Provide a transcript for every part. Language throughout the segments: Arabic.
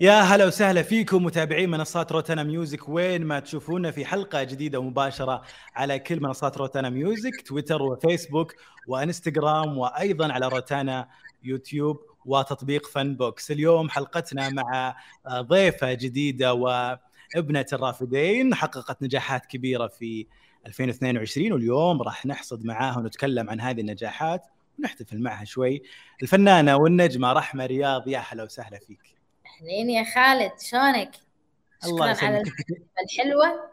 يا هلا وسهلا فيكم متابعين منصات روتانا ميوزك. وين ما تشوفونا في حلقة جديدة مباشرة على كل منصات روتانا ميوزك تويتر وفيسبوك وإنستغرام وأيضا على روتانا يوتيوب وتطبيق فن بوكس اليوم حلقتنا مع ضيفة جديدة وابنة الرافدين حققت نجاحات كبيرة في 2022 واليوم راح نحصد معاها ونتكلم عن هذه النجاحات ونحتفل معها شوي. الفنانة والنجمة رحمة رياض يا هلا وسهلا فيك. اهلين يا خالد شلونك؟ الله شكرا على الحلوة.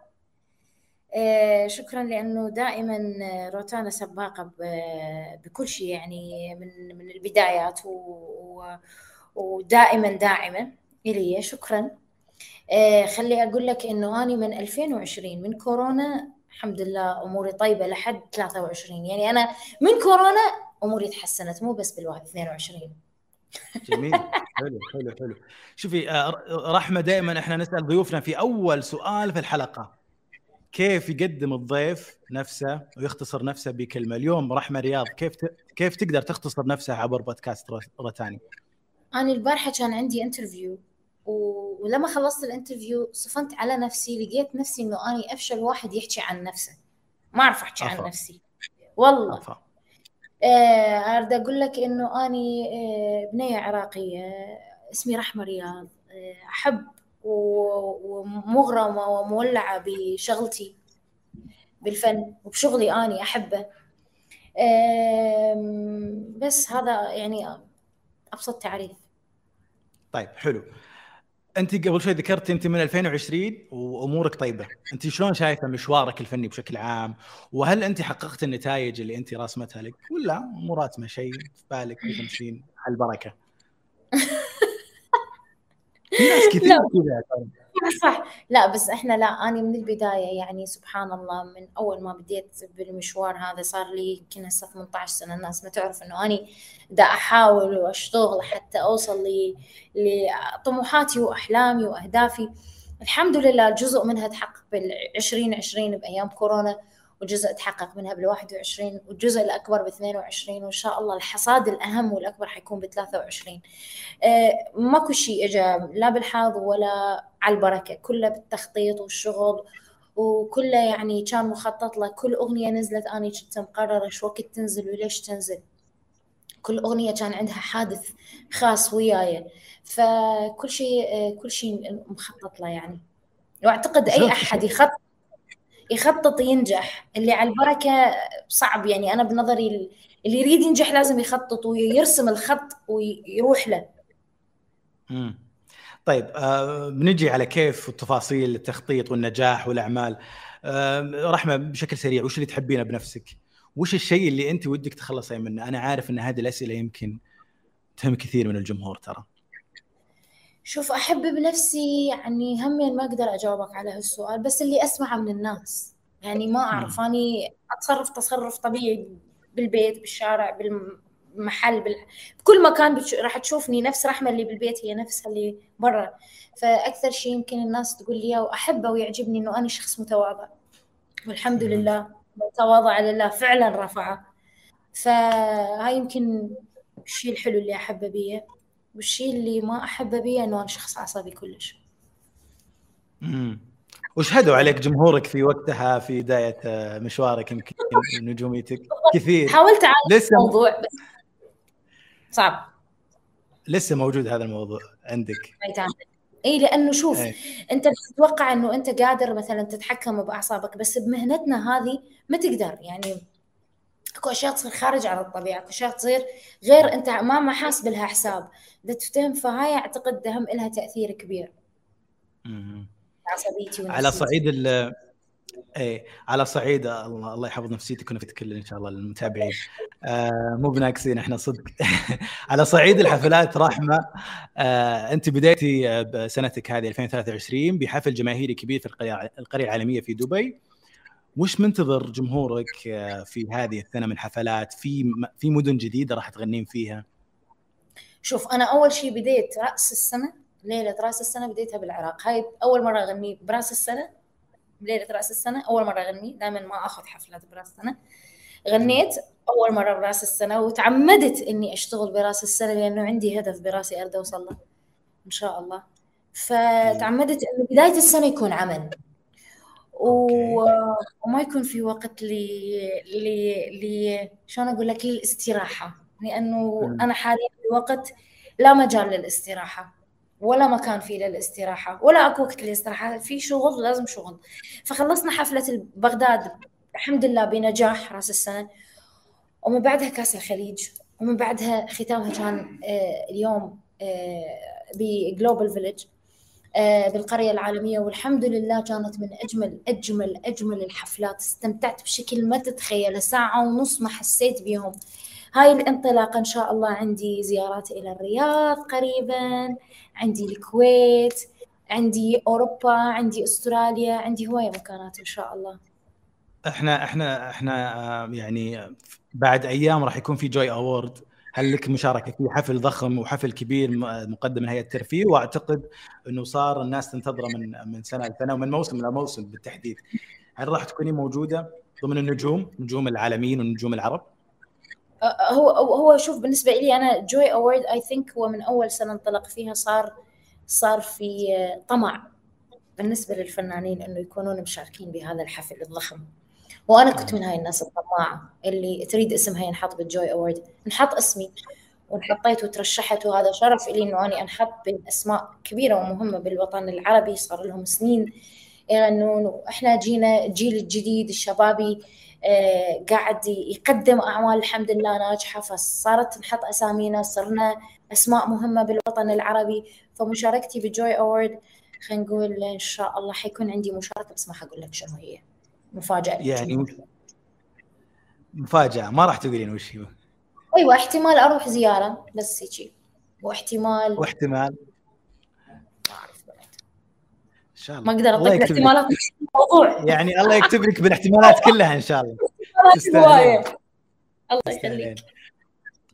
آه شكرا لأنه دائما روتانا سباقة بكل شيء يعني من من البدايات و ودائما داعمة إلي. شكرا. آه خلي أقول لك إنه اني من 2020 من كورونا الحمد لله أموري طيبة لحد 23 يعني أنا من كورونا أموري تحسنت مو بس بال 22 جميل. حلو حلو حلو. شوفي رحمة دائما إحنا نسأل ضيوفنا في أول سؤال في الحلقة. كيف يقدم الضيف نفسه ويختصر نفسه بكلمة؟ اليوم رحمة رياض كيف ت... كيف تقدر تختصر نفسها عبر بودكاست روتانا أنا البارحة كان عندي interview ولما خلصت ال interview صفنت على نفسي لقيت نفسي إنه اني أفشل واحد يحكي عن نفسه. ما أعرف أحكي عن نفسي. والله. أفا. آه أقول لك إنه أني آه بنية عراقية اسمي رحمة رياض. آه أحب ومغرمة ومولعة بشغلتي بالفن وبشغلي أني أحبه. بس هذا يعني أبسط تعريف. طيب حلو. أنت قبل شوي ذكرت أنت من 2020 وأمورك طيبة، أنت شلون شايفة مشوارك الفني بشكل عام؟ وهل أنت حققت النتائج اللي أنت راسمتها لك ولا مو راسمة شيء في بالك وتمشين على البركه؟ في ناس كثير كذا صح لا بس إحنا لا أنا من البداية يعني سبحان الله من أول ما بديت بالمشوار هذا صار لي يمكن هسه 18 سنة. الناس ما تعرف إنه اني دا أحاول وأشتغل حتى أوصل لطموحاتي وأحلامي وأهدافي. الحمد لله جزء منها تحقق بال 2020 بأيام كورونا. وجزء تحقق منها بال 21 والجزء الأكبر ب 22 وإن شاء الله الحصاد الأهم والأكبر حيكون ب 23 آه ماكو شيء اجى لا بالحظ ولا على البركه كله بالتخطيط والشغل وكله يعني كان مخطط له كل أغنية نزلت اني كنت مقررة شو وقت تنزل وليش تنزل. كل أغنية كان عندها حادث خاص وياي. فكل شيء كل شيء مخطط له يعني. وأعتقد أي أحد يخطط يخطط ينجح اللي على البركة صعب يعني أنا بنظري اللي يريد ينجح لازم يخطط ويرسم الخط ويروح له امم طيب آه بنجي على كيف والتفاصيل التخطيط والنجاح والأعمال آه رحمة بشكل سريع وش اللي تحبينه بنفسك؟ وش الشيء اللي أنت ودك تخلصين منه؟ أنا عارف إن هذه الأسئلة يمكن تهم كثير من الجمهور ترى. شوف أحب بنفسي يعني همين ما أقدر أجاوبك على هالسؤال بس اللي أسمعه من الناس. يعني ما أعرف أني أتصرف تصرف طبيعي بالبيت بالشارع بالمحل بال... بكل مكان بتش... راح تشوفني نفس رحمة اللي بالبيت هي نفسها اللي برا. فأكثر شيء يمكن الناس تقول لي واحبه ويعجبني إنه أنا شخص متواضع. والحمد لله تواضع لله فعلا رفعه. فهاي يمكن الشيء الحلو اللي أحبه بيه والشيء اللي ما احبه بيه أنه أنا شخص عصبي كلش. امم وشهدوا عليك جمهورك في وقتها في بداية آه، مشوارك يمكن نجوميتك؟ كثير. حاولت أعالج لسه الموضوع بس صعب. لسه موجود هذا الموضوع عندك. إي لأنه شوف أي. أنت تتوقع أنه أنت قادر مثلا تتحكم بأعصابك بس بمهنتنا هذه ما تقدر. يعني أكو اشياء تصير خارج عن الطبيعة أكو اشياء تصير غير أنت ما ما حاسب لها حساب. بدك تفتهم فهاي أعتقد هم لها تأثير كبير. عصبيتي على صعيد ال اي على صعيد الله الله يحفظ نفسيتك ونفسيت كل إن شاء الله للمتابعين. آه مو بناقصين إحنا صدق. على صعيد الحفلات رحمة. آه أنت بديتي بسنتك هذه 2023 بحفل جماهيري كبير في القريه القرية العالمية في دبي. وش منتظر جمهورك آه، في هذه السنة من حفلات؟ في في مدن جديدة راح تغنين فيها؟ شوف أنا أول شيء بديت رأس السنة ليلة رأس السنة بديتها بالعراق. هاي أول مرة أغني برأس السنة ليلة رأس السنة أول مرة أغني. دائما ما أخذ حفلات برأس السنة. غنيت أول مرة برأس السنة وتعمدت إني أشتغل برأس السنة لأنه عندي هدف براسي اريد أوصل له. إن شاء الله. فتعمدت إنه بداية السنة يكون عمل. و... وما يكون في وقت ل ل ل شلون أقول لك؟ للاستراحة. لأنه م. أنا حاليا في وقت لا مجال للاستراحة ولا مكان فيه للاستراحة ولا أكو وقت للاستراحة في شغل لازم شغل. فخلصنا حفلة بغداد الحمد لله بنجاح رأس السنة. ومن بعدها كأس الخليج ومن بعدها ختامها كان آه، اليوم آه، ب Global Village بالقرية العالمية والحمد لله كانت من أجمل أجمل أجمل الحفلات. استمتعت بشكل ما تتخيله ساعة ونص ما حسيت بيهم. هاي الانطلاقة إن شاء الله عندي زيارات إلى الرياض قريبا عندي الكويت عندي أوروبا عندي أستراليا عندي هواية مكانات إن شاء الله. إحنا إحنا إحنا يعني بعد أيام راح يكون في جوي أوورد. هل لك مشاركة في حفل ضخم وحفل كبير مقدم من هيئه الترفيه؟ وأعتقد إنه صار الناس تنتظره من من سنة لسنه ومن موسم لموسم بالتحديد. هل راح تكوني موجودة ضمن النجوم نجوم العالميين والنجوم العرب؟ هو هو شوف بالنسبة لي أنا Joy Award I think هو من أول سنة انطلق فيها صار صار في طمع بالنسبة للفنانين إنه يكونون مشاركين بهذا الحفل الضخم. وأنا كنت من هاي الناس الطماعة اللي تريد اسمها ينحط بال Joy Award انحط اسمي وانحطيت وترشحت وهذا شرف لي إنه أني أنحط بين اسماء كبيرة ومهمة بالوطن العربي. صار لهم سنين يغنون وإحنا جينا الجيل الجديد الشبابي آه، قاعد يقدم أعمال الحمد لله ناجحة. فصارت تنحط أسامينا صرنا أسماء مهمة بالوطن العربي. فمشاركتي بالجوي اوورد خلينا نقول إن شاء الله حيكون عندي مشاركة بس ما حقول لك شنو هي. مفاجأة. يعني مفاجأة. ما راح تقولين وش هي. أيوه احتمال أروح زيارة بس هيك. واحتمال. واحتمال. شاء الله. ما أقدر اعطيك الاحتمالات الموضوع. يعني الله يكتب لك بالاحتمالات كلها إن شاء الله. الله يخليك.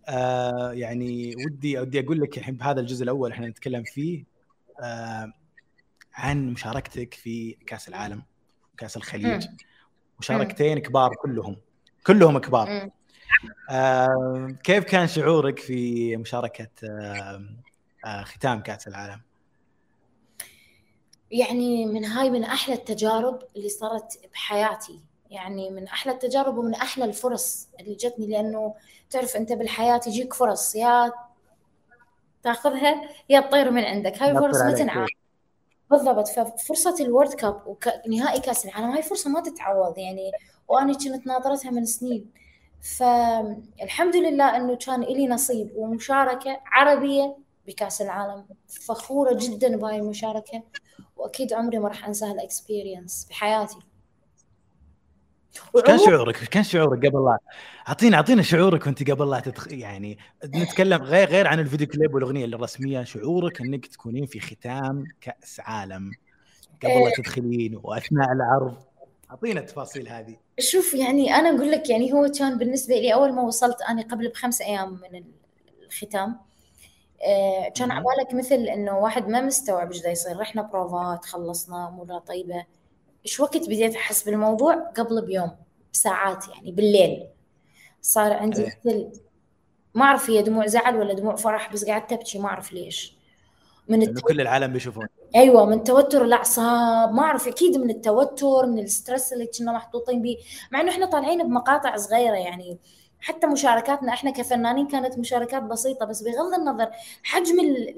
آه يعني ودي ودي أقول لك الحين بهذا الجزء الأول إحنا نتكلم فيه آه عن مشاركتك في كأس العالم وكاس الخليج. مشاركتين كبار كلهم. كلهم كبار. آه كيف كان شعورك في مشاركة آه آه ختام كأس العالم؟ يعني من هاي من أحلى التجارب اللي صارت بحياتي. يعني من أحلى التجارب ومن أحلى الفرص اللي جتني لأنه تعرف أنت بالحياة تجيك فرص يا تاخذها يا تطير من عندك. هاي فرص ما تنعاد. بالضبط. ففرصة الورد كاب ونهائي كاس العالم هاي فرصة ما تتعوض يعني. وأنا كنت ناظرتها من سنين. فالحمد لله إنه كان لي نصيب ومشاركة عربية بكاس العالم. فخورة جدا بهاي المشاركة. وأكيد عمري ما راح أنسى هال experience بحياتي. كان شعورك كان شعورك قبل لا اعطينا اعطينا شعورك وأنت قبل لا تدخل يعني نتكلم غير غير عن الفيديو كليب والأغنية الرسمية شعورك إنك تكونين في ختام كأس عالم قبل لا إيه. تدخلين وأثناء العرض. اعطينا التفاصيل هذه. شوف يعني أنا أقول لك يعني هو كان بالنسبة لي أول ما وصلت أنا قبل بخمس أيام من الختام آه، كان عبالك مثل إنه واحد ما مستوعب إيش يصير. رحنا بروفات خلصنا امورنا طيبة. إيش وقت بديت أحس بالموضوع؟ قبل بيوم بساعات يعني بالليل. صار عندي إيه. مثل ما أعرف هي دموع زعل ولا دموع فرح بس قعدت ابكي ما أعرف ليش. من التو... كل العالم بيشوفون. أيوه من توتر الأعصاب ما أعرف أكيد من التوتر من ال stress اللي كنا محطوطين به مع إنه إحنا طالعين بمقاطع صغيرة يعني حتى مشاركاتنا إحنا كفنانين كانت مشاركات بسيطة بس بغض النظر حجم ال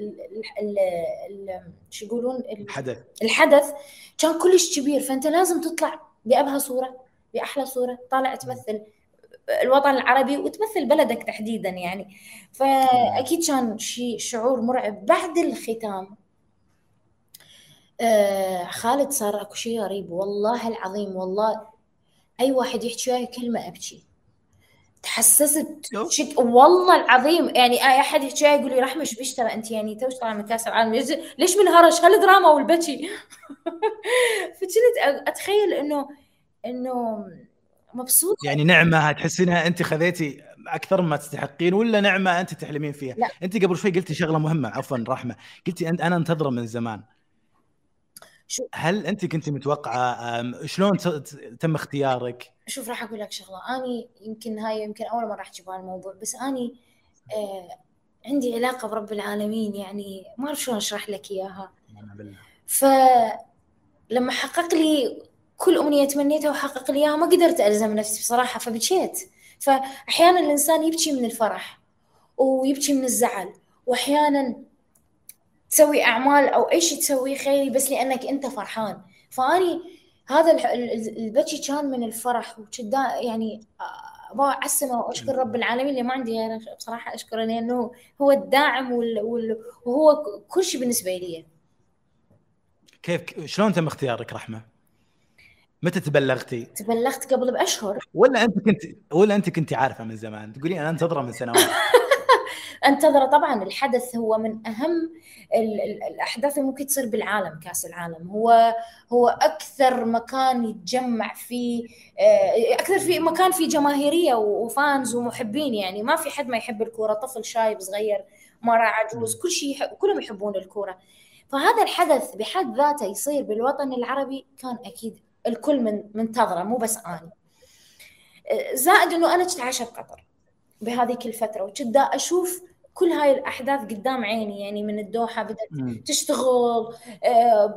ال ال شو يقولون؟ الحدث. الحدث كان كلش كبير فأنت لازم تطلع بأبهى صورة بأحلى صورة طالع تمثل الوطن العربي وتمثل بلدك تحديدا يعني. فأكيد كان شيء شعور مرعب. بعد الختام آه خالد صار أكو شيء غريب والله العظيم والله أي واحد يحكي وياي كلمة أبكي. تحسست شك... والله العظيم. يعني اي أحد يحكي يقول لي رحمة إيش بيش؟ ترى أنت يعني توش طالعة من كأس العالم. ليش من هرش هالدراما والبكي. فكنت أتخيل إنه إنه مبسوطه يعني نعمة تحسينها أنت خذيتي أكثر مما تستحقين ولا نعمة أنت تحلمين فيها؟ لا. أنت قبل شوي قلتي شغلة مهمة عفوا رحمة. قلتي أنا انتظره من زمان. شو؟ هل أنت كنت متوقعة؟ شلون تم اختيارك؟ شوف راح أقول لك شغلة. أني يمكن هاي يمكن أول مرة احكي بهالموضوع بس أني آه عندي علاقة برب العالمين يعني ما أعرف شلون أشرح لك إياها. فلما حقق لي كل أمنية تمنيتها وحقق لي إياها ما قدرت ألزم نفسي بصراحة فبكيت. فأحيانا الإنسان يبكي من الفرح ويبكي من الزعل وأحيانا تسوي أعمال أو أي شيء تسويه خيري بس لأنك أنت فرحان. فأني هذا البكي كان من الفرح وكدا يعني أبغى اعسمه وأشكر رب العالمين اللي ما عندي غيره بصراحة أشكره لأنه هو الداعم وهو كل شيء بالنسبة لي كيف شلون تم اختيارك رحمة؟ متى تبلغتي؟ تبلغت قبل بأشهر ولا أنت كنت ولا أنت كنت عارفة من زمان تقولين أنا انتظره من سنوات انتظر. طبعا الحدث هو من أهم الأحداث اللي ممكن تصير بالعالم كأس العالم. هو هو أكثر مكان يتجمع فيه آه، أكثر في مكان فيه جماهيرية وفانز ومحبين. يعني ما في حد ما يحب الكورة. طفل شايب صغير مرة عجوز كل شيء يحب كلهم يحبون الكورة. فهذا الحدث بحد ذاته يصير بالوطن العربي كان أكيد الكل من منتظره مو بس أنا. آه، زائد إنه أنا كنت عايشة بقطر. بهذيك الفترة وكنت أشوف كل هاي الأحداث قدام عيني يعني من الدوحة بدأت تشتغل آه،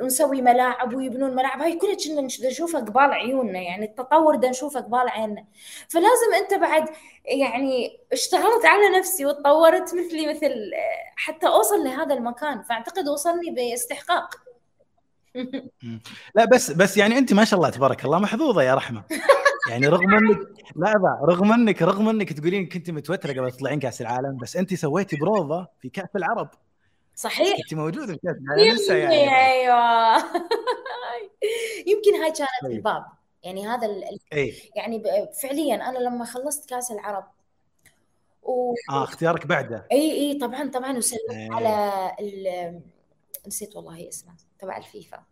ونسوي ملاعب ويبنون ملاعب. هاي كلها كنا نشوفها قبال عيوننا يعني التطور ده نشوفه قبال عيننا. فلازم أنت بعد يعني اشتغلت على نفسي وتطورت مثلي مثل آه، حتى أوصل لهذا المكان. فأعتقد وصلني باستحقاق. لا بس بس يعني أنت ما شاء الله تبارك الله محظوظة يا رحمة. يعني رغم انك لا رغم انك رغم إنك تقولين كنت متوترة قبل تطلعين كأس العالم بس أنت سويتي بروفا في كأس العرب. صحيح. كنت موجودة في كأس العالم لسه يعني. أيوه. يمكن هاي كانت طيب. الباب. يعني هذا ال... أي. يعني فعليا أنا لما خلصت كأس العرب و... آه اختيارك بعده. إي إي طبعا طبعا وسلمت أي. على ال... نسيت والله اسمه تبع الفيفا.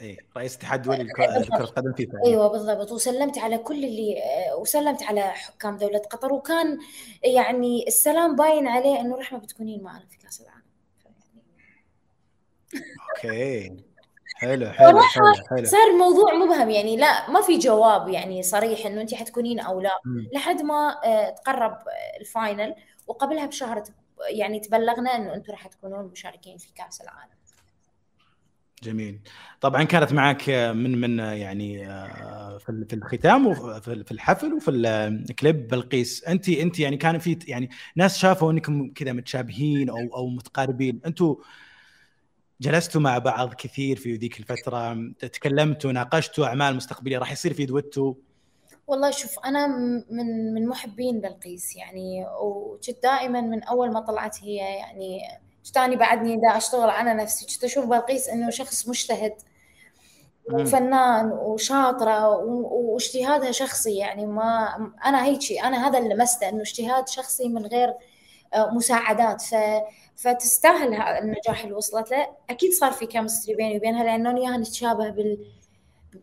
اي رئيس اتحاد دولي كره القدم فيفا أيوه بالضبط. وسلمت على كل اللي وسلمت على حكام دولة قطر. وكان يعني السلام باين عليه إنه رحمة بتكونين معنا في كأس العالم. okay. حلو حلو حلو حلو. صار الموضوع مبهم. يعني لا ما في جواب يعني صريح إنه أنت حتكونين أو لا. لحد ما آه، تقرب ال final. وقبلها بشهر يعني تبلغنا إنه أنتم راح تكونون مشاركين في كأس العالم. جميل. طبعا كانت معك من من يعني آه، في الختام وفي الحفل وفي الكليب بلقيس. انت انت يعني كان في يعني ناس شافوا إنكم كذا متشابهين أو أو متقاربين. أنتم جلستوا مع بعض كثير في ذيك الفترة تكلمتوا ناقشتوا أعمال مستقبلية راح يصير في دويتو؟ والله شوف أنا من من محبين بلقيس يعني وكنت دائما من أول ما طلعت هي يعني تاني بعدني دا أشتغل على نفسي؟ كنت أشوف بلقيس إنه شخص مجتهد وفنان وشاطرة واجتهادها شخصي يعني ما أنا هيك أنا هذا اللي لمسته إنه اجتهاد شخصي من غير آه، مساعدات. ف فتستاهل النجاح اللي وصلت له. أكيد صار في كيمستري بيني وبينها لأنه وياها نتشابه بال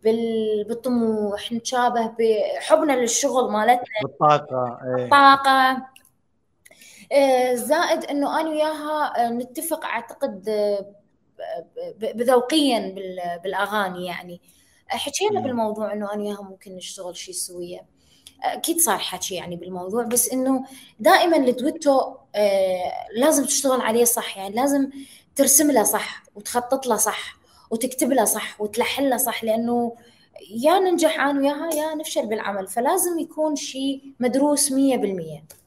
بال... بالطموح نتشابه بحبنا للشغل مالتنا. بالطاقة إيه. الطاقه زائد إنه أنا وياها آه، نتفق أعتقد آه، بذوقيا بالأغاني يعني. حكينا بالموضوع إنه أنا وياها ممكن نشتغل شيء سوية. أكيد صار حكي يعني بالموضوع بس إنه دائما الدويتو لازم تشتغل عليه صح يعني لازم ترسم له صح وتخطط له صح وتكتب له صح وتلحن له صح لأنه يا ننجح أنا وياها يا نفشل بالعمل. فلازم يكون شيء مدروس 100%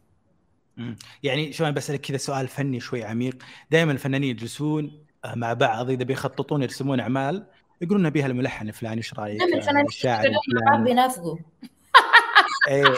يعني شو أنا بسألك كذا سؤال فني شوي عميق. دائما الفنانين يجلسون آه، مع بعض. إذا بيخططون يرسمون أعمال يقولون نبيها الملحن الفلاني إيش رأيك؟ نعم الفنانين الشاعر الفلاني. بينافقوا إيه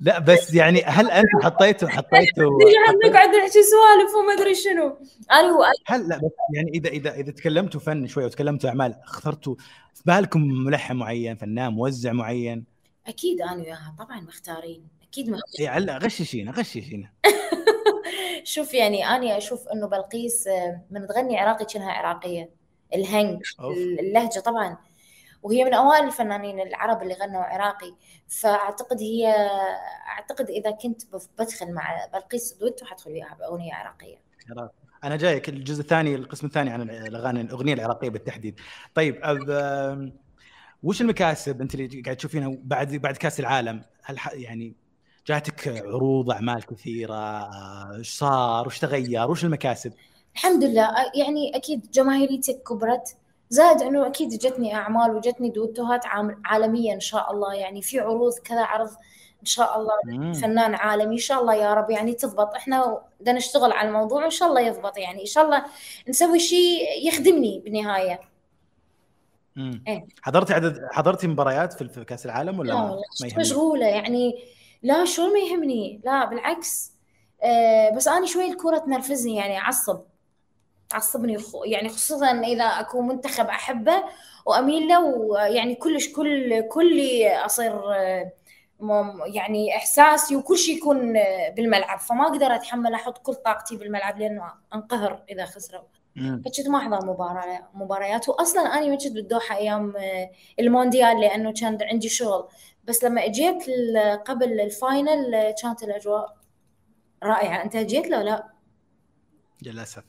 لا بس يعني هل انت حطيتوا حطيتوا نقعد نحكي سوالف وما أدري شنو. أنا هو هل لا بس يعني اذا اذا إذا تكلمتوا فن شوي وتكلمتوا أعمال اخترتوا في بالكم ملحن معين فنان موزع معين؟ أكيد أنا وياها طبعا مختارين. أكيد مختارين اي لا غششينا غششينا. شوف يعني أنا أشوف إنه بلقيس آه، من تغني عراقي كأنها عراقية. الهنج اللهجة طبعا. وهي من أوائل الفنانين العرب اللي غنوا عراقي. فأعتقد هي أعتقد إذا كنت بدخل مع بلقيس دويتو حدخل وياها بأغنية عراقية. أنا جايك الجزء الثاني القسم الثاني عن الأغاني الأغنية العراقية بالتحديد. طيب أب... وش المكاسب أنت اللي قاعد تشوفينها بعد بعد كأس العالم؟ هل يعني جاتك عروض أعمال كثيرة إيش صار؟ وش تغير؟ وش المكاسب؟ الحمد لله. يعني أكيد جماهيريتي كبرت. زائد إنه أكيد جتني أعمال وجتني دوتوهات عالميه إن شاء الله. يعني في عروض كذا عرض إن شاء الله مم. فنان عالمي. إن شاء الله يا رب يعني تضبط. إحنا بدنا نشتغل على الموضوع وان شاء الله يضبط. يعني إن شاء الله نسوي شيء يخدمني بالنهاية. إيه؟ حضرتي عدد حضرتي مباريات في كأس العالم ولا لا ما مشغولة. يعني لا شو ما يهمني. لا بالعكس. آه بس أنا شوي الكورة تنرفزني يعني أعصب. تعصبني يعني خصوصا إذا اكون منتخب أحبه وأميل له ويعني كلش كل كلي أصير آه، يعني إحساسي وكل شيء يكون بالملعب. فما أقدر أتحمل أحط كل طاقتي بالملعب لأنه أنقهر إذا خسروا. فكنت ما احضر مباراة مباريات. واصلا أنا ما كنت بالدوحة أيام آه، المونديال لأنه كان عندي شغل. بس لما إجيت قبل ال final آه، كانت الأجواء رائعة. أنت جيت له لا؟ للأسف.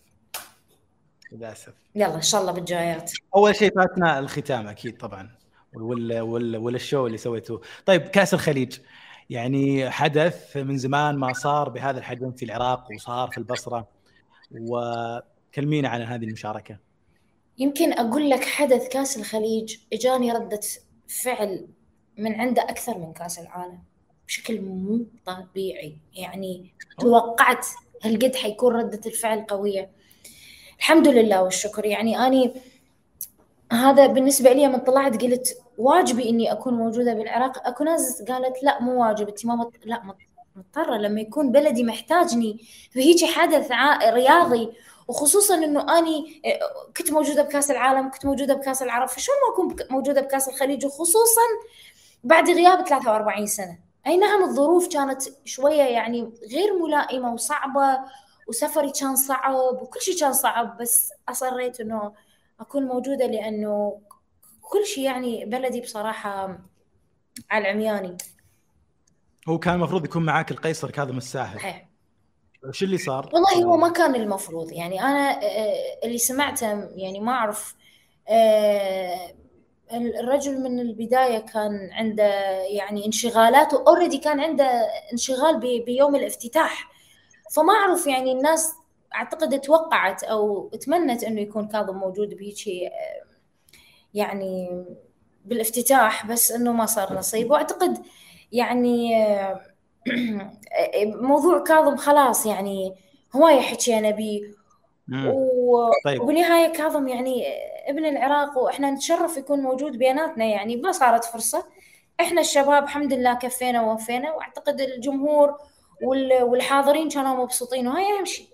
للأسف. يلا إن شاء الله بالجايات. أول شيء فاتنا الختام أكيد طبعا. ولا ولا ولا ال show اللي سويتوه. طيب كأس الخليج. يعني حدث من زمان ما صار بهذا الحجم في العراق وصار في البصرة. وكلمينا عن هذه المشاركة. يمكن أقول لك حدث كأس الخليج إجاني رده فعل من عنده أكثر من كأس العالم بشكل مو طبيعي. يعني توقعت هالقد حيكون ردة الفعل قوية. الحمد لله والشكر. يعني أني هذا بالنسبة لي من طلعت قلت واجبي إني أكون موجودة بالعراق. أكو ناس قالت لا مو واجب. أنت ما مط... لا مضطرة. لما يكون بلدي محتاجني هيك حدث رياضي وخصوصا إنه أني آه، كنت موجودة بكأس العالم كنت موجودة بكأس العرب فشو ما أكون موجودة بكأس الخليج؟ وخصوصا بعد غياب 43 سنة. اي نعم الظروف كانت شوية يعني غير ملائمة وصعبة وسفري كان صعب وكل شيء كان صعب بس أصريت إنه أكون موجودة لأنه كل شيء يعني بلدي بصراحة على العمياني هو كان المفروض يكون معاك القيصر كاظم الساهر وش اللي صار؟ والله هو ما كان المفروض. يعني أنا آه، اللي سمعته يعني ما أعرف آه، الرجل من البداية كان عنده يعني انشغالات واوريدي كان عنده انشغال بيوم الافتتاح. فما أعرف يعني الناس أعتقد توقعت أو تمنت إنه يكون كاظم موجود بهيجي آه، يعني بالافتتاح بس إنه ما صار نصيب. وأعتقد يعني آه، موضوع كاظم خلاص يعني هواية حكينا بيه و... طيب. وبالنهاية كاظم يعني ابن العراق وإحنا نتشرف يكون موجود بيناتنا يعني. ما صارت فرصة. إحنا الشباب الحمد لله كفينا ووفينا وأعتقد الجمهور والحاضرين كانوا مبسوطين وهي أهم شيء.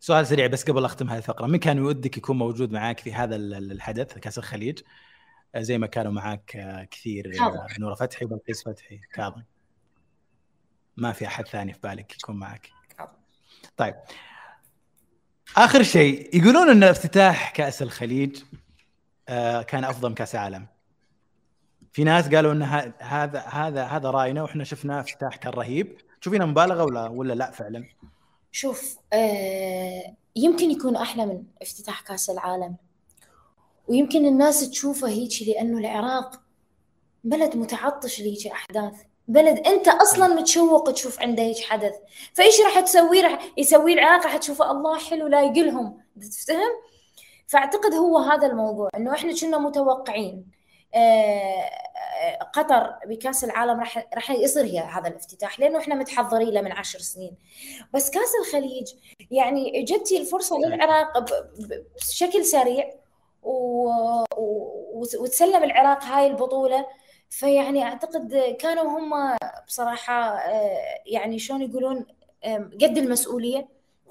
سؤال سريع بس قبل أختم هذه الفقرة. من كان يودك يكون موجود معاك في هذا الحدث كاس الخليج آه، زي ما كانوا معاك آه، كثير آه، نورة فتحي وبلقيس فتحي. كاظم. ما في أحد ثاني في بالك يكون معك. طيب. آخر شيء يقولون إن افتتاح كأس الخليج كان أفضل كأس عالم في ناس قالوا إن هذا هذا هذا رأينا وإحنا شفنا افتتاح كان رهيب. تشوفينه مبالغة ولا ولا لا فعلا؟ شوف آه يمكن يكون أحلى من افتتاح كأس العالم. ويمكن الناس تشوفه هيك لأنه العراق بلد متعطش لهيك أحداث. بلد أنت أصلا متشوق تشوف عنده هيك حدث. فإيش راح تسوي؟ راح يسوي العراق راح تشوفه الله حلو لا يقلهم. تفتهم؟ فأعتقد هو هذا الموضوع إنه إحنا كنا متوقعين آه، قطر بكأس العالم راح راح يصير هي هذا الافتتاح لأنه إحنا متحضرين له من عشر سنين. بس كأس الخليج يعني جتي الفرصة للعراق بشكل سريع و... وتسلم العراق هاي البطولة. فيعني أعتقد كانوا هم بصراحة آه، يعني شلون يقولون قد المسؤولية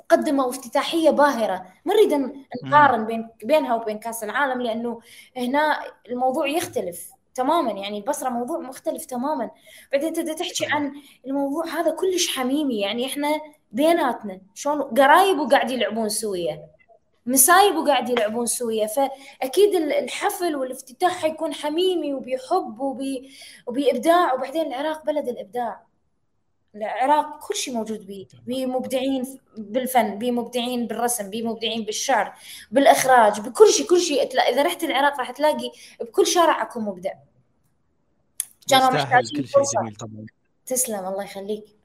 قدموا افتتاحية باهرة. ما نريد نقارن بين بينها وبين كأس العالم لأنه هنا الموضوع يختلف تماما. يعني البصرة موضوع مختلف تماما. بعدين تبدا تحكي عن الموضوع هذا كلش حميمي. يعني إحنا بيناتنا شلون قرايب وقاعد يلعبون سوية. مسايب وقاعد يلعبون سوية. فأكيد الحفل والافتتاح حيكون حميمي وبيحب وبي وبإبداع وبعدين العراق بلد الإبداع. العراق كل شيء موجود به بمبدعين بالفن بمبدعين بالرسم بمبدعين بالشعر بالإخراج بكل شيء كل شيء. إذا رحت العراق راح تلاقي بكل شارع اكو مبدع. كانوا محتاجين كل شيء جميل طبعا. تسلم الله يخليك.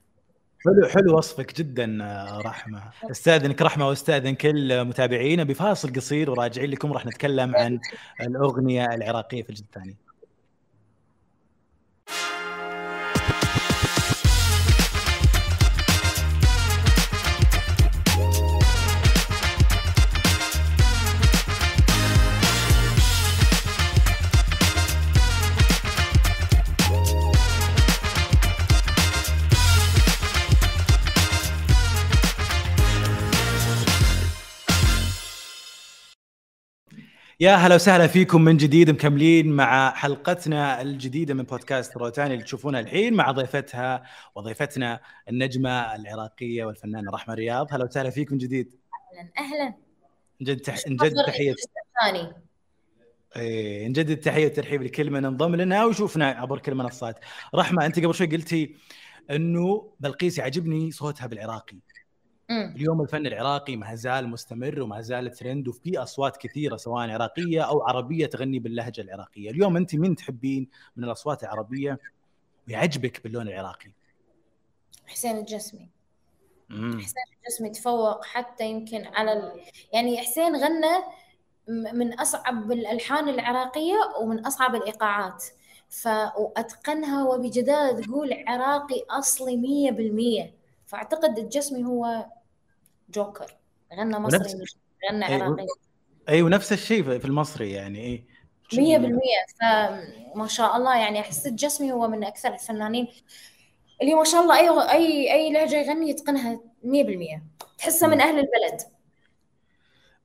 حلو حلو وصفك جدا آه، رحمة. أستاذنك رحمة وأستاذن كل متابعينا بفاصل قصير وراجعين لكم راح نتكلم عن الأغنية العراقية في الجزء الثاني. يا هلا وسهلا فيكم من جديد مكملين مع حلقتنا الجديدة من بودكاست روتاني اللي تشوفونها الحين مع ضيفتها وضيفتنا النجمة العراقية والفنانة رحمة رياض. هلا وسهلا فيكم جديد. أهلا أهلا نجد تح... نجد تحية. ثاني إيه نجدد تحيه وترحيب لكل من انضم لنا ويشوفنا عبر كل المنصات رحمة أنت قبل شوي قلتي إنه بلقيس يعجبني صوتها بالعراقي. مم. اليوم الفن العراقي ما زال مستمر وما زال ترند وفي أصوات كثيرة سواء عراقية أو عربية تغني باللهجة العراقية، اليوم أنت من تحبين من الأصوات العربية ويعجبك باللون العراقي؟ حسين الجسمي مم. حسين الجسمي تفوق حتى يمكن على ال... يعني حسين غنى من أصعب الألحان العراقية ومن أصعب الإيقاعات ف وأتقنها وبجداره تقول عراقي أصلي 100% فأعتقد الجسمي هو جوكر. غنى مصري ونفس- غنى أي، عراقي. اي ونفس الشيء في المصري يعني اي 100% فما شاء الله يعني أحس الجسمي هو من أكثر الفنانين اللي ما شاء الله اي اي أي لهجة يغني يتقنها 100% تحسه من أهل البلد.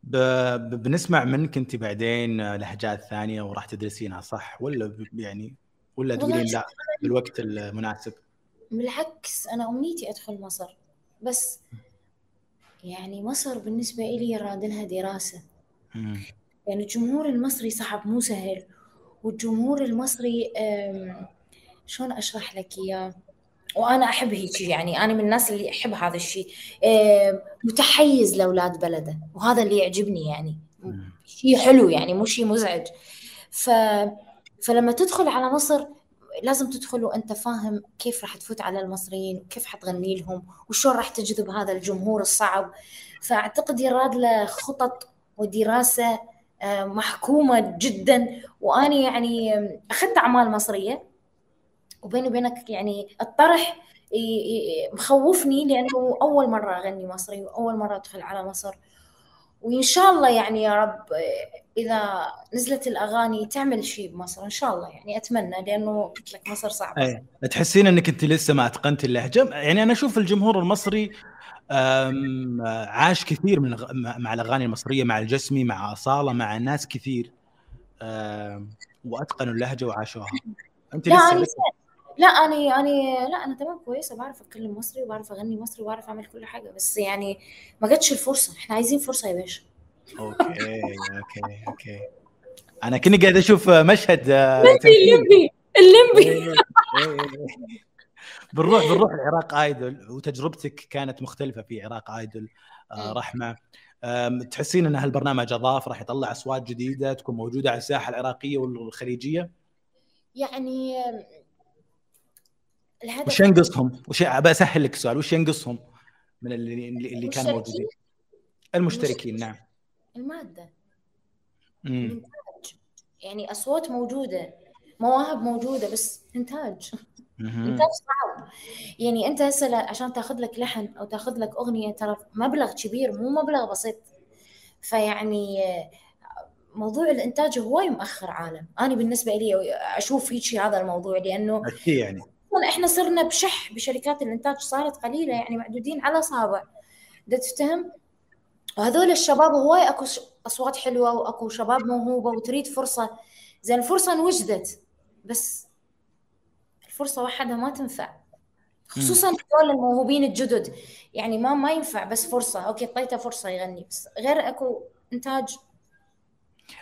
ب... بنسمع منك أنت بعدين لهجات ثانية وراح تدرسينها صح؟ ولا. يعني ولا تقولين لا بالوقت المناسب؟ بالعكس أنا أمنيتي أدخل مصر. بس يعني مصر بالنسبة لي رادلها دراسة. مم. يعني الجمهور المصري صعب مو سهل. والجمهور المصري شلون أشرح لك إياه؟ وأنا أحب هيك يعني أنا من الناس اللي أحب هذا الشيء متحيز لأولاد بلده وهذا اللي يعجبني يعني. شيء حلو يعني مو شيء مزعج. ف فلما تدخل على مصر لازم تدخل وأنت فاهم كيف راح تفوت على المصريين وكيف حتغني لهم وشلون راح تجذب هذا الجمهور الصعب. فأعتقد يراد له خطط ودراسة آه، محكومة جدا. واني يعني أخذت أعمال مصرية وبيني وبينك يعني الطرح مخوفني لأنه أول مرة أغني مصري وأول مرة أدخل على مصر. وإن شاء الله يعني يا رب إذا نزلت الأغاني تعمل شيء بمصر إن شاء الله يعني أتمنى لأنه قلت لك مصر صعبة. أي تحسين إنك أنت لسه ما اتقنتي اللهجة؟ يعني أنا أشوف الجمهور المصري عاش كثير من مع الأغاني المصرية مع الجسمي مع أصالة مع ناس كثير. وأتقنوا اللهجة وعاشوها. أنت لسه؟ لا أنا أنا لا أنا تمام كويسة بعرف أتكلم مصري وبعرف أغني مصري وبعرف أعمل كل حاجة بس يعني ما جاتش الفرصة. إحنا عايزين فرصة يا باشا. أوكي أوكي أوكي. أنا كني قاعد أشوف مشهد آه، الليمبي الليمبي. إيه، إيه، إيه. بنروح بنروح العراق آيدول وتجربتك كانت مختلفة في عراق آيدول آه، مم. رحمة. تحسين إن هالبرنامج أضاف راح يطلع أصوات جديدة تكون موجودة على الساحة العراقية والخليجية؟ يعني الهدف وش ينقصهم؟ وش بسهل لك السؤال وش ينقصهم من اللي اللي كانوا موجودين؟ المشتركين نعم. المادة. مم. الإنتاج. يعني أصوات موجودة مواهب موجودة بس إنتاج. إنتاج صعب. يعني أنت هسه عشان تاخذ لك لحن أو تاخذ لك أغنية ترى مبلغ كبير مو مبلغ بسيط. فيعني موضوع الإنتاج هواي مأخر عالم. أنا بالنسبة لي أشوف هيك هذا الموضوع لأنه يعني. أصلاً إحنا صرنا بشح بشركات الإنتاج صارت قليلة يعني معدودين على الأصابع دا تفتهم وهذول الشباب هواي أكو أصوات حلوة وأكو شباب موهوبة وتريد فرصة. زين الفرصة انوجدت بس الفرصة وحدها ما تنفع. خصوصا هذول الموهوبين الجدد. يعني ما ما ينفع بس فرصة. okay اعطيته فرصة يغني بس غير أكو إنتاج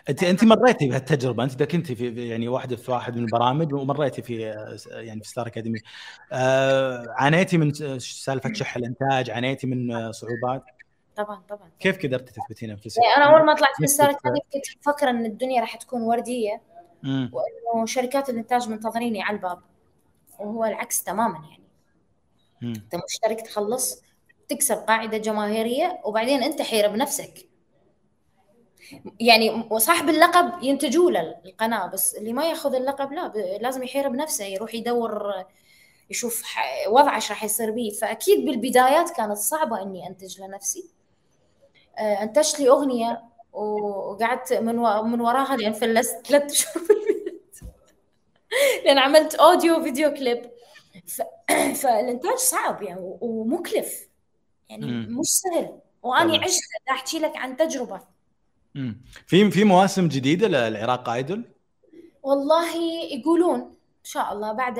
انت أنت مريتي بهالتجربة أنت كنت في يعني واحدة في واحد من البرامج ومريتي في يعني في ستار اكاديمي آه عانيتي من سالفة شح الإنتاج عانيتي من صعوبات؟ طبعا طبعا. كيف قدرتي تثبتين نفسك؟ يعني أنا أول ما طلعت من ستار أكاديمي كنت مفكرة إن الدنيا راح تكون وردية مم. وإنه شركات الإنتاج منتظريني على الباب وهو العكس تماما يعني. أنت مشترك تخلص تكسب قاعدة جماهيرية وبعدين أنت حيرة بنفسك. يعني صاحب اللقب ينتجوا له القناه بس اللي ما ياخذ اللقب لا لازم يحير بنفسه يروح يدور يشوف وضعه إيش راح يصير بيه. فأكيد بالبدايات كانت صعبة إني أنتج لنفسي. آه، أنتجت لي أغنية وقعدت من من وراها لين فلست ثلاث شهور لأن عملت أوديو وفيديو كليب. ف... فالإنتاج صعب يعني ومكلف. يعني مش سهل. واني عشت أحكي لك عن تجربة. في في مواسم جديدة للعراق آيدول والله يقولون إن شاء الله بعد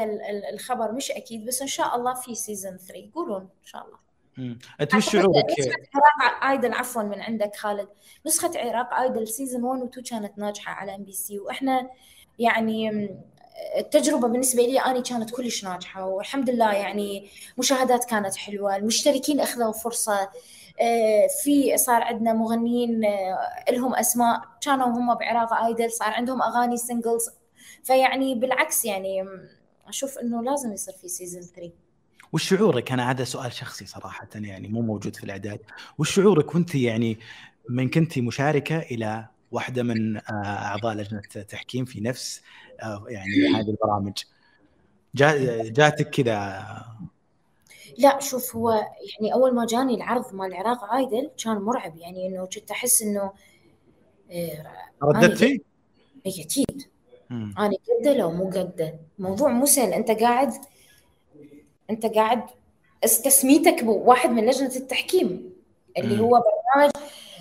الخبر مش أكيد بس إن شاء الله في season 3 يقولون إن شاء الله. أنت وش شعورك؟ نسخة عراق آيدل عفوا من عندك خالد، نسخة عراق آيدل season 1 و 2 كانت ناجحة على MBC وإحنا يعني التجربة بالنسبة لي أنا كانت كلش ناجحة والحمد لله يعني مشاهدات كانت حلوة المشتركين أخذوا فرصة في صار عندنا مغنيين آه، لهم أسماء. كانوا هم بعراق آيدل صار عندهم أغاني singles فيعني بالعكس يعني أشوف إنه لازم يصير في season 3 وش شعورك؟ أنا هذا سؤال شخصي صراحة يعني مو موجود في الإعداد. وش شعورك وأنت يعني من كنت مشاركة إلى واحدة من آه، أعضاء لجنة التحكيم في نفس آه، يعني هذه البرامج؟ جاتك كذا لا شوف هو يعني أول ما جاني العرض مال العراق عايدل كان مرعب يعني إنه كنت أحس إنه آه، رددتي؟ إي أكيد. أنا قده لو مو قده موضوع مو سهل أنت قاعد أنت قاعد تسميتك بواحد من لجنة التحكيم اللي هو برنامج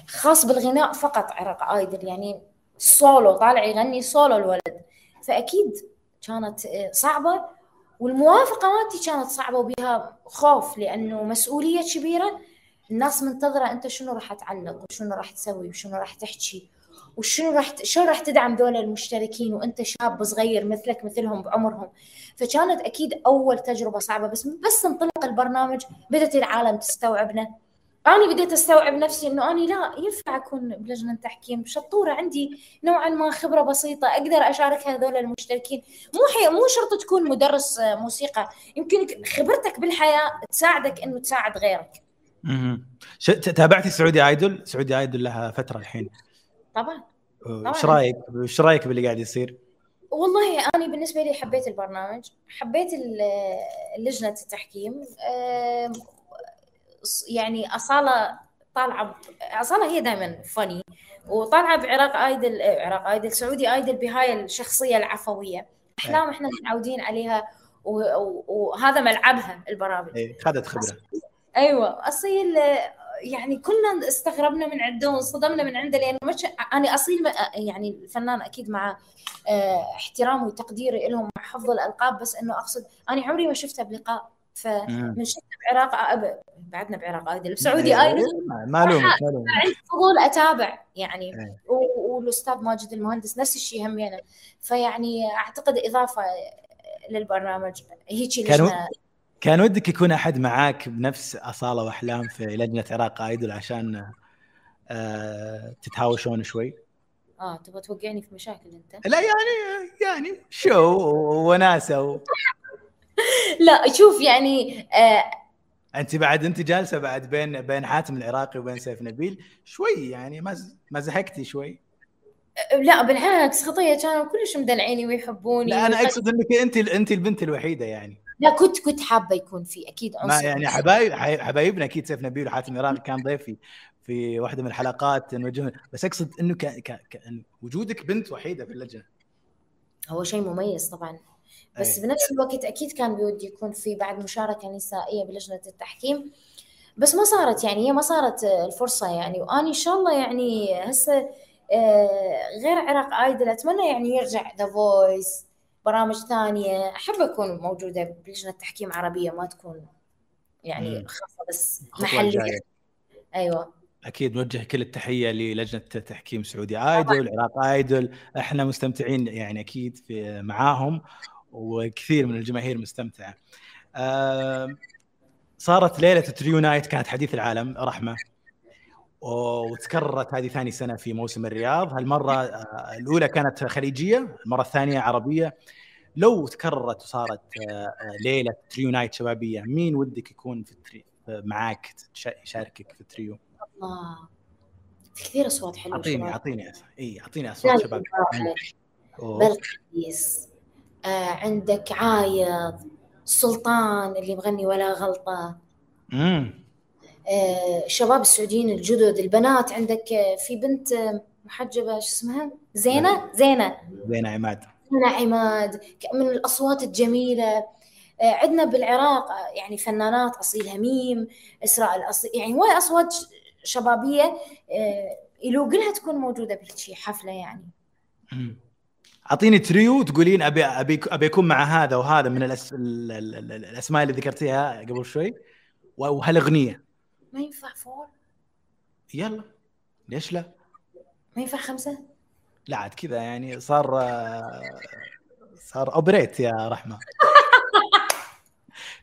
خاص بالغناء فقط عراق ايدل يعني سولو طالع يغني سولو الولد. فأكيد كانت آه، صعبة. والموافقة مالتي كانت صعبة وبها خوف لأنه مسؤولية كبيرة. الناس منتظرة أنت شنو راح تعلق وشنو راح تسوي وشنو راح تحكي وشنو راح شلون راح تدعم دول المشتركين وأنت شاب صغير مثلك مثلهم بعمرهم. فكانت أكيد أول تجربة صعبة بس بس انطلق البرنامج بدأت العالم تستوعبنا. أنا بديت أستوعب نفسي إنه أنا لا ينفع أكون بلجنة تحكيم شطوره عندي نوعا ما خبرة بسيطة أقدر اشارك هذول المشتركين. مو حي... مو شرط تكون مدرس موسيقى. يمكن خبرتك بالحياة تساعدك إنه تساعد غيرك. أها تابعتي سعودي آيدول؟ سعودي آيدول لها فترة الحين. طبعا. إيش رأيك إيش رأيك باللي قاعد يصير؟ والله أنا بالنسبة لي حبيت البرنامج حبيت لجنة التحكيم. يعني أصالة طالعة أصالة هي دائما فني وطالعة بعراق آيدل عراق آيدل سعودي آيدل بهاي الشخصية العفوية. احلام إحنا متعودين عليها وهذا ملعبها البرامج. اي خذت خبرة. أيوه أصيل يعني كلنا استغربنا من عنده وانصدمنا من عنده لأنه مش أنا أصيل يعني الفنان أكيد مع آه، احترامي وتقديري لهم مع حفظ الألقاب بس إنه أقصد أنا عمري ما شفته بلقاء فمن شفت بعراق بعدنا بعراق ايدل بسعودي ايدل معلومة عندي فضول أتابع يعني إيه. والأستاذ ماجد المهندس نفس الشيء همينه فيعني أعتقد إضافة للبرنامج هيك لجنة كان ودك يكون أحد معاك بنفس أصالة وأحلام في لجنة عراق آيدل عشان آه تتهاوشون شوي؟ آه تبغى توقعني في مشاكل أنت؟ لا يعني يعني شو وناسة و... لا شوف يعني آه أنت بعد أنت جالسة بعد بين بين حاتم العراقي وبين سيف نبيل شوي يعني ما ما زهقتي شوي؟ لا بالعكس خطيه كانوا كلش مدلعيني ويحبوني لا أنا أقصد إنك أنت أنت البنت الوحيدة يعني. لا كنت كنت حابة يكون في أكيد عنصر ما يعني حبايب حبايبنا أكيد سيف نبيل وحاتم العراقي كان ضيفي في واحدة من الحلقات بس أقصد إنه ك... ك... ك... وجودك بنت وحيدة في اللجنة. هو شيء مميز طبعا. بس أي. بنفس الوقت أكيد كان بودي يكون في بعد مشاركة نسائية بلجنة التحكيم بس ما صارت يعني هي ما صارت الفرصة يعني. واني إن شاء الله يعني هسه آه، غير عراق آيدل أتمنى يعني يرجع ذا فويس برامج ثانية. أحب أكون موجودة بلجنة تحكيم عربية ما تكون يعني خاصة بس محلية. أيوه. أكيد نوجه كل التحية للجنة تحكيم سعودي آيدول عراق آيدول إحنا مستمتعين يعني أكيد في معاهم. وكثير من الجماهير مستمتعة. صارت ليلة trio night كانت حديث العالم رحمة وتكررت هذه ثاني سنة في موسم الرياض هالمرة آه، الأولى كانت خليجية المرة الثانية عربية لو تكررت وصارت آه، آه، ليلة trio night شبابية مين ودك يكون في التري معاك يشاركك في التريو؟ الله في كثير أصوات حلوة أعطيني. أعطيني إي أعطيني أصوات شباب. بلقيس عندك عايض سلطان اللي مغني ولا غلطة. امم آه الشباب السعوديين الجدد البنات عندك آه، في بنت آه، محجبة شو اسمها؟ زينة؟ زينة. زين عماد. زينة عماد. من الأصوات الجميلة. آه، عندنا بالعراق آه، يعني فنانات أصيل هميم إسراء الأصيل يعني هواي أصوات ش- شبابية آه، يلوق لها تكون موجودة بهالشي حفلة يعني. أعطيني تريو تقولين ابي ابي أبي أكون مع هذا وهذا من الأس... ال... ال... ال... الأسماء اللي ذكرتيها قبل شوي. وهالأغنية. ما ينفع four يلا. ليش لا؟ ما ينفع خمسة؟ لا عاد كذا يعني صار صار اوبريت يا رحمة.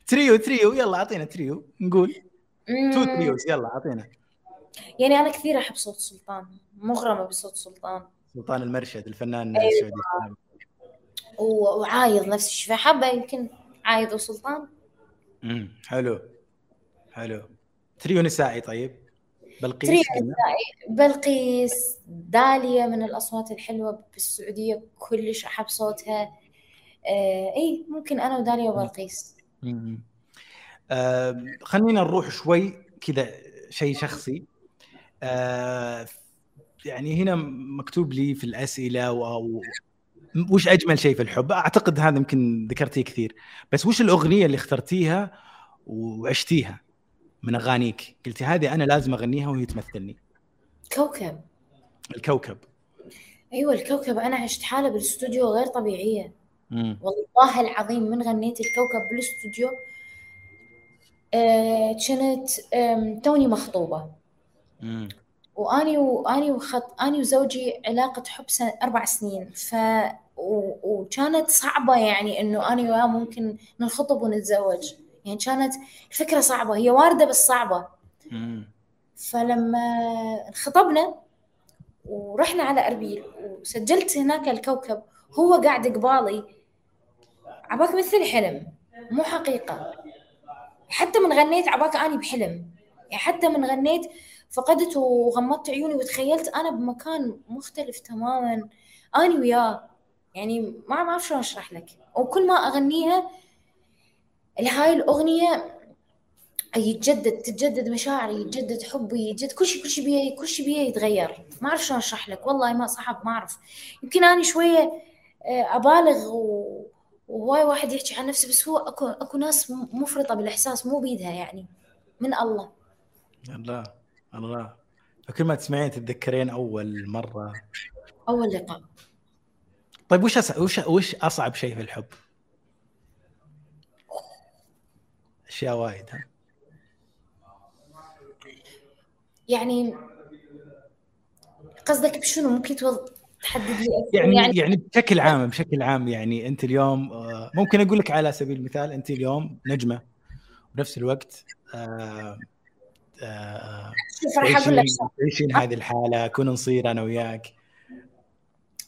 trio trio يلا أعطينا تريو. نقول. two. trios يلا أعطينا. يعني أنا كثير أحب صوت سلطان. مغرمة بصوت سلطان. سلطان المرشد الفنان أيوة. السعودي وعايض نفس الشيء فحابه يمكن عايض وسلطان. امم حلو حلو. تريو نسائي طيب؟ بلقيس تريو قلنا. بلقيس داليا من الأصوات الحلوة بالسعودية كلش أحب صوتها. آه إي ممكن أنا وداليا وبلقيس. آه خلينا نروح شوي كذا شيء شخصي. آه يعني هنا مكتوب لي في الأسئلة و... وش أجمل شيء في الحب؟ أعتقد هذا يمكن ذكرتيه كثير بس وش الأغنية اللي اخترتيها وعشتيها من أغانيك؟ قلتي هذه أنا لازم أغنيها وهي تمثلني كوكب الكوكب أيوه الكوكب أنا عشت حالة بالاستوديو غير طبيعية مم. والله العظيم من غنيت الكوكب بالاستوديو آه كنت آم، توني مخطوبة مم. وأني واني وخط أني وزوجي علاقة حب سنة أربع سنين. ف و... وكانت صعبة يعني إنه أنا وياه ممكن ننخطب ونتزوج. يعني كانت الفكرة صعبة هي واردة بس صعبة. فلما انخطبنا ورحنا على أربيل وسجلت هناك الكوكب هو قاعد قبالي. عباك مثل حلم مو حقيقة. حتى من غنيت عباك أني بحلم. يعني حتى من غنيت فقدت وغمضت عيوني وتخيلت أنا بمكان مختلف تماما. اني وياه. يعني ما ما أعرف شلون أشرح لك. وكل ما أغنيها هاي الأغنية يتجدد تتجدد مشاعري يتجدد حبي يتجدد كل شيء كل شيء بيه كل شيء بيه يتغير. ما أعرف شلون أشرح لك. والله ما صعب ما أعرف. يمكن أنا شوية آه، أبالغ و... وهواي واحد يحكي عن نفسه بس هو أكو أكو ناس مفرطة بالإحساس مو بيدها يعني. من الله. الله. الله. فكل ما تسمعين تتذكرين أول مرة. أول لقاء. طيب وش أصعب وش وش أصعب شيء في الحب؟ أشياء وايد ها؟ يعني قصدك بشنو؟ ممكن توض... تحدد لي؟ يعني يعني, يعني بشكل عام بشكل عام يعني أنت اليوم آه، ممكن أقول لك على سبيل المثال أنت اليوم نجمة بنفس الوقت آه، شوف راح أقول لك تعيشين هذه الحالة كنا نصير أنا وياك.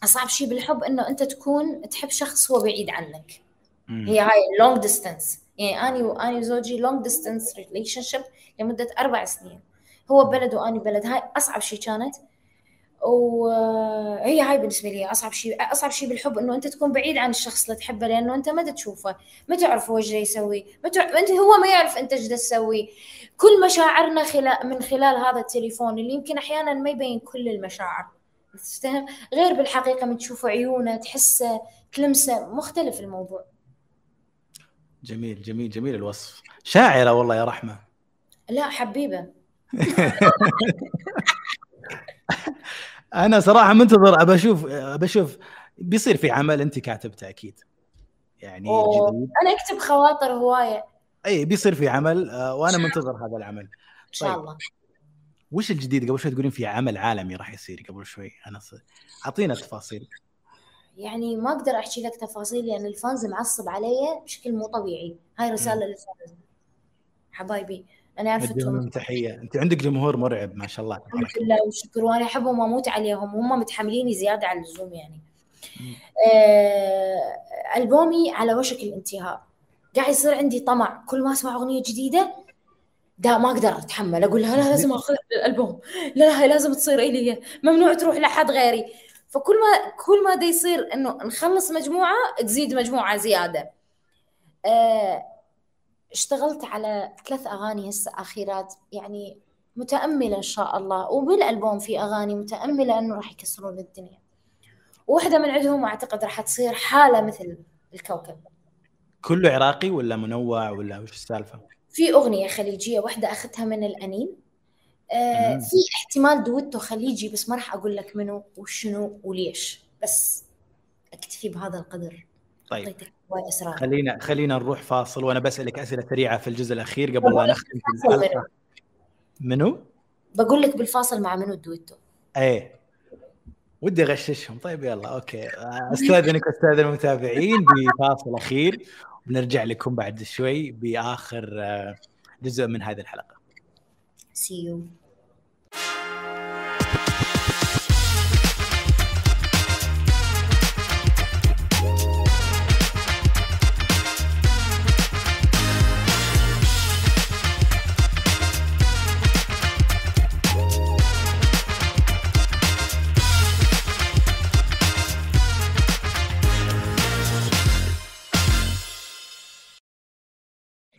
أصعب شيء بالحب إنه أنت تكون تحب شخص هو بعيد عنك. مم. هي هاي long distance يعني اني واني وزوجي long distance relationship لمدة أربع سنين. هو بلد واني بلد. هاي أصعب شيء كانت. وهي هاي بالنسبة لي أصعب شيء أصعب شيء بالحب إنه أنت تكون بعيد عن الشخص اللي تحبه لأنه أنت ما تشوفه ما تعرف هو إيش يسوي ما تعرف أنت هو ما يعرف أنت إيش تسوي. كل مشاعرنا خلال من خلال هذا التليفون اللي يمكن أحيانا ما يبين كل المشاعر. تفتهم غير بالحقيقة من تشوف عيونه تحسه تلمسه. مختلف الموضوع. جميل جميل جميل الوصف. شاعرة والله يا رحمة. لا حبيبة. أنا صراحة منتظر أبى أشوف أبى أشوف. بيصير في عمل أنت كاتبته أكيد. يعني. جديد. أنا أكتب خواطر هواية. إي بيصير في عمل آه، وأنا منتظر هذا العمل. إن شاء طيب. الله. وش الجديد؟ قبل شوي تقولين في عمل عالمي راح يصير قبل شوي. أنا. أعطينا تفاصيل يعني ما أقدر أحكي لك تفاصيل لأن ال fans معصب علي بشكل مو طبيعي. هاي رسالة لل fans حبايبي. أنا عرفتهم تحية. أنت عندك جمهور مرعب ما شاء الله. الحمد لله والشكر وأنا أحبهم وأموت عليهم هم متحمليني زيادة عن اللزوم يعني. آه، ألبومي على وشك الانتهاء. قاعد يصير عندي طمع. كل ما أسمع أغنية جديدة دا ما أقدر أتحمل. أقول لها لا لازم أخذ الألبوم. لا لا هي لازم تصير إلي. ممنوع تروح لحد غيري. فكل ما كل ما دا يصير إنه نخلص مجموعة تزيد مجموعة زيادة. آه، اشتغلت على ثلاث أغاني هسه أخيرات. يعني متأملة إن شاء الله. وبالألبوم في أغاني متأملة إنه راح يكسرون الدنيا. واحدة من عندهم أعتقد راح تصير حالة مثل الكوكب. كله عراقي ولا منوع ولا وش السالفة؟ في أغنية خليجية واحدة اخذتها من الأنين. آه. في احتمال دويتو خليجي بس ما راح أقول لك منو وشنو وليش. بس أكتفي بهذا القدر. طيب. خلينا خلينا نروح فاصل وأنا بسألك أسئلة سريعة في الجزء الأخير قبل لا نختم منو؟ بقول لك بالفاصل مع منو الدويتو إيه. ودي أغششهم. طيب يلا okay. أستاذنك أستاذ المتابعين بفاصل أخير. ونرجع لكم بعد شوي بآخر آه، جزء من هذه الحلقة. see you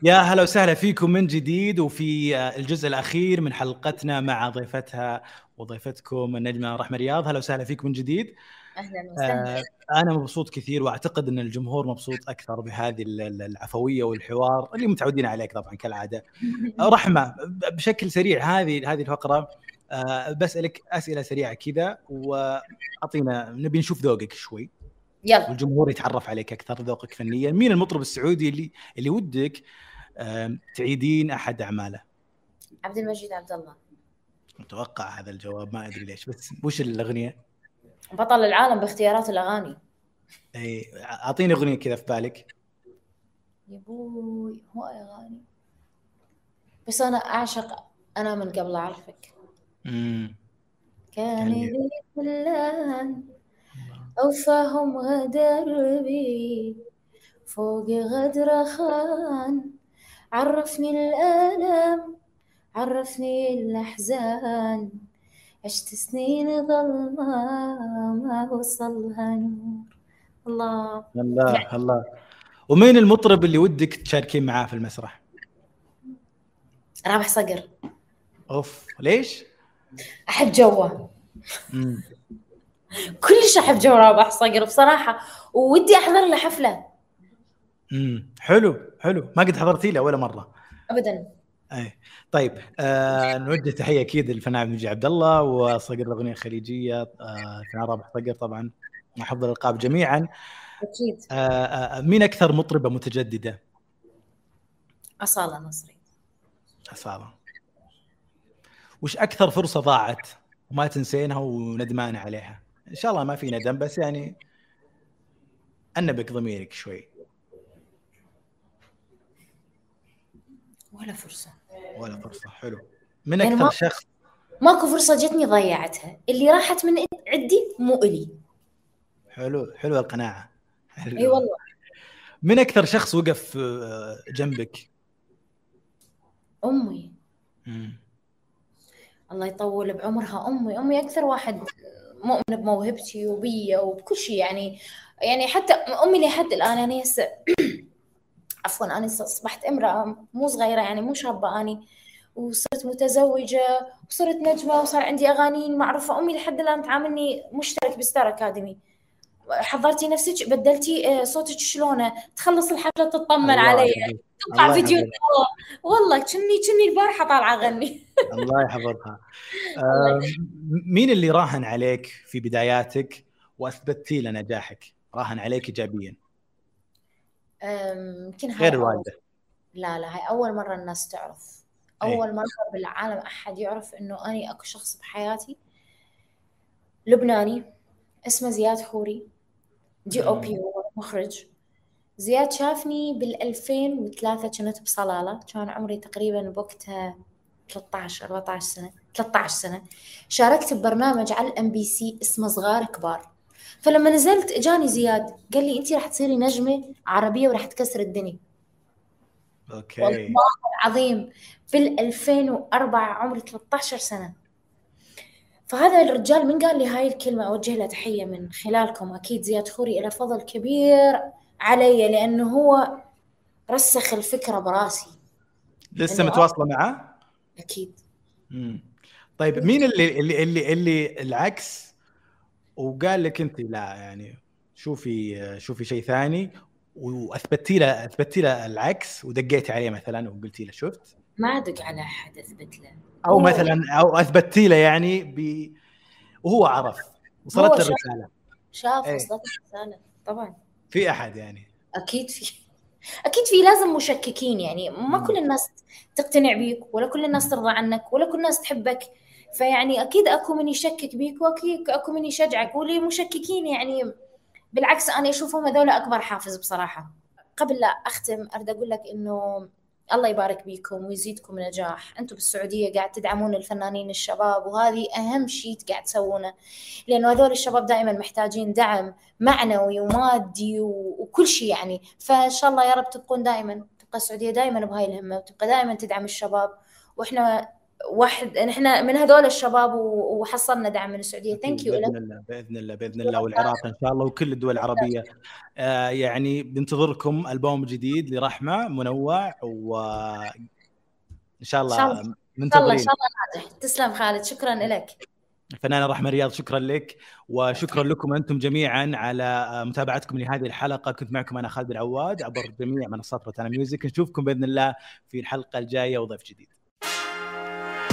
يا هلا وسهلا فيكم من جديد وفي آه، الجزء الأخير من حلقتنا مع ضيفتها وضيفتكم النجمه رحمة رياض. هلا وسهلا فيكم من جديد. أهلا وسهلا. آه، أنا مبسوط كثير وأعتقد أن الجمهور مبسوط أكثر بهذه ال- ال- العفوية والحوار اللي متعودين عليك طبعا كالعادة. رحمة بشكل سريع هذه هذه الفقرة آه، بسألك أسئلة سريعة كذا وأعطينا نبي نشوف ذوقك شوي. يلا. والجمهور يتعرف عليك أكثر ذوقك فنيا. مين المطرب السعودي اللي اللي ودك تعيدين أحد أعماله. عبد المجيد عبد الله. متوقع هذا الجواب ما أدري ليش بس وش الأغنية؟ بطل العالم باختيارات الأغاني. إي أعطيني أغنية كذا في بالك. يا بوي هو أغاني. بس أنا أعشق أنا من قبل أعرفك. امم كان يعني- لي فلان أوفاهم غدر بي فوق غدر خان. عرفني الألم عرفني الأحزان. عشت سنين ظلمة ما وصلها نور. الله. الله الله. ومين المطرب اللي ودك تشاركين معاه في المسرح؟ رابح صقر. أوف. ليش؟ أحب جوه. كلش أحب جو رابح صقر بصراحة ودي أحضر له حفلة. امم حلو. حلو. ما قد حضرتي له ولا مرة؟ أبدا. أي. طيب آه نوجه تحية أكيد للفنان عبد المجيد عبد الله وصقر الأغنية الخليجية آه رابح صقر طبعا حفظ الألقاب جميعا. أكيد. آه آه مين أكثر مطربة متجددة؟ أصالة نصري. أصالة. وش أكثر فرصة ضاعت؟ وما تنسينها وندمان عليها؟ إن شاء الله ما في ندم بس يعني أنبك ضميرك شوي. ولا فرصة. ولا فرصة. حلو. من يعني أكثر ما- شخص؟ ماكو فرصة جتني ضيعتها. اللي راحت من عندي مو إلي. حلو. حلو القناعة. حلو. أي والله. من أكثر شخص وقف آه، جنبك؟ أمي. مم. الله يطول بعمرها. أمي. أمي أكثر واحد مؤمن بموهبتي وبي وبكل شيء يعني يعني حتى أمي لحد الآن أنا هسه عفوا أنا اصبحت امرأة مو صغيرة يعني مو شابة أني وصرت متزوجة وصرت نجمة وصار عندي اغاني معروفة. أمي لحد الآن تعاملني مشترك بستار أكاديمي. حضرتي نفسك؟ بدلتي آه، صوتك شلونه؟ تخلص الحفلة تطمن علي. تطلع فيديو. والله كني كني البارحة طالعة أغني. الله يحفظها. آه، مين اللي راهن عليك في بداياتك واثبتي له نجاحك؟ راهن عليك ايجابيا. يمكن هاي غير الوالده لا لا هاي أول مرة الناس تعرف. إيه. أول مرة بالعالم أحد يعرف إنه أنا أكو شخص بحياتي لبناني اسمه زياد خوري DOP هو مخرج. زياد شافني بال 2003 كنت بصلالة. كان عمري تقريبا بوقتها 13 14 سنة 13 سنة. شاركت ببرنامج على الإم بي سي اسمه صغار كبار. فلما نزلت اجاني زياد قال لي انت راح تصيري نجمة عربية وراح تكسر الدنيا. Okay. والله العظيم بال 2004 عمري 13 سنة. فهذا الرجال من قال لي هاي الكلمة أوجه له تحية من خلالكم. أكيد زياد خوري له فضل كبير علي لأنه هو رسخ الفكرة براسي. لسه متواصلة معاه؟ أكيد. مم. طيب مين اللي اللي اللي اللي العكس وقال لك انت لا يعني شوفي شوفي شيء ثاني. وأثبتي له أثبتي له العكس ودقيتي عليه مثلا وقلتي له شفت؟ ما أدق على أحد أثبت له. أو هو- مثلا أو أثبتي له يعني ب وهو عرف. وصلت له. الرسالة. شاف إيه. وصلت الرسالة. طبعا. في أحد يعني. أكيد في أكيد في لازم مشككين يعني. ما. كل الناس تقتنع بيك ولا كل الناس ترضى عنك ولا كل الناس تحبك. فيعني أكيد أكو من يشكك بيك وأكيد أكو من يشجعك واللي مشككين يعني بالعكس أنا أشوفهم هذول أكبر حافز بصراحة. قبل لا أختم أريد أقول لك إنه الله يبارك بيكم ويزيدكم نجاح. أنتم بالسعودية قاعد تدعمون الفنانين الشباب وهذه أهم شيء قاعد تسوونه لأنه هذول الشباب دائما محتاجين دعم معنوي ومادي وكل شيء يعني. فإن شاء الله يا رب تبقون دائما تبقى السعودية دائما بهاي الهمة وتبقى دائما تدعم الشباب. وإحنا واحد نحن من هذول الشباب وحصلنا دعم من السعودية. ثانك يو بإذن الله بإذن الله بإذن الله والعراق إن شاء الله وكل الدول العربية. آه يعني بنتظركم ألبوم جديد لرحمة منوع وان شاء الله. الله. إن شاء الله إن منتظرين. شاء الله ناجح. تسلم خالد. شكرا لك. الفنانه رحمه رياض شكرا لك وشكرا لكم أنتم جميعا على متابعتكم لهذه الحلقة. كنت معكم أنا خالد العواد. عبر جميع منصات روتانا ميوزك. نشوفكم بإذن الله في الحلقة الجاية وضيف جديد.